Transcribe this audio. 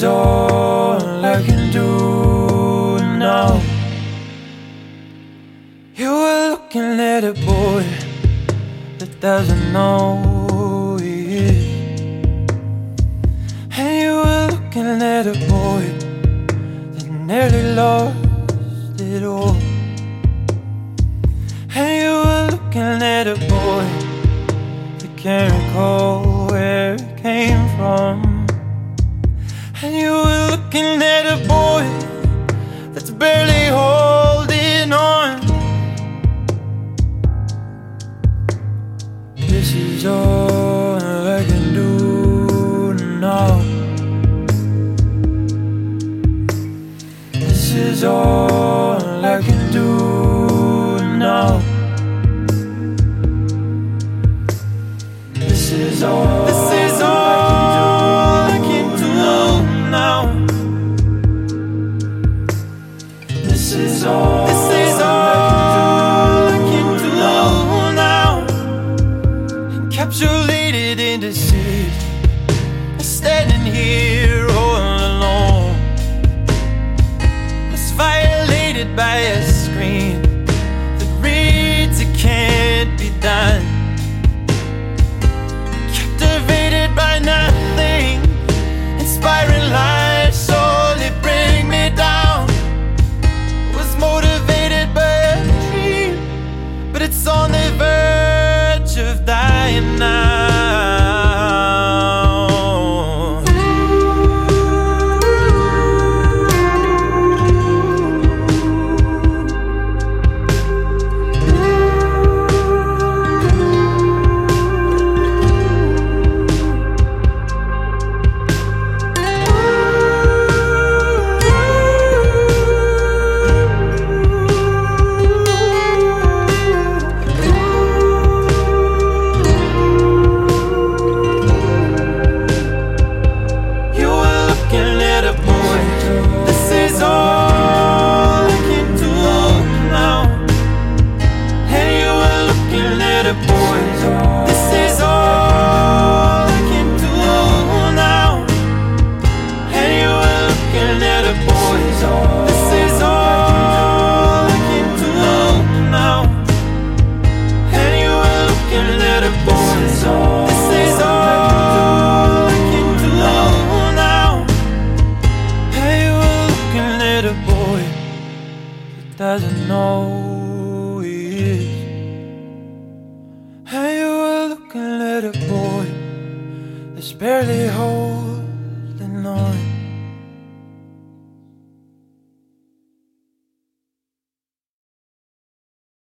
Is all I can do now. You were looking at a boy that doesn't know who he is. And you were looking at a boy that nearly lost it all. And you were looking at a boy that can't recall looking at a boy that's barely holding on. This is all I can do now. This is all I can do now. This is all. This is This is all. This is all I can do now. Encapsulated in deceit, I'm standing here all alone. Was violated by a screen on the verge doesn't know he is. Hey, you were looking at a boy that's barely holding on.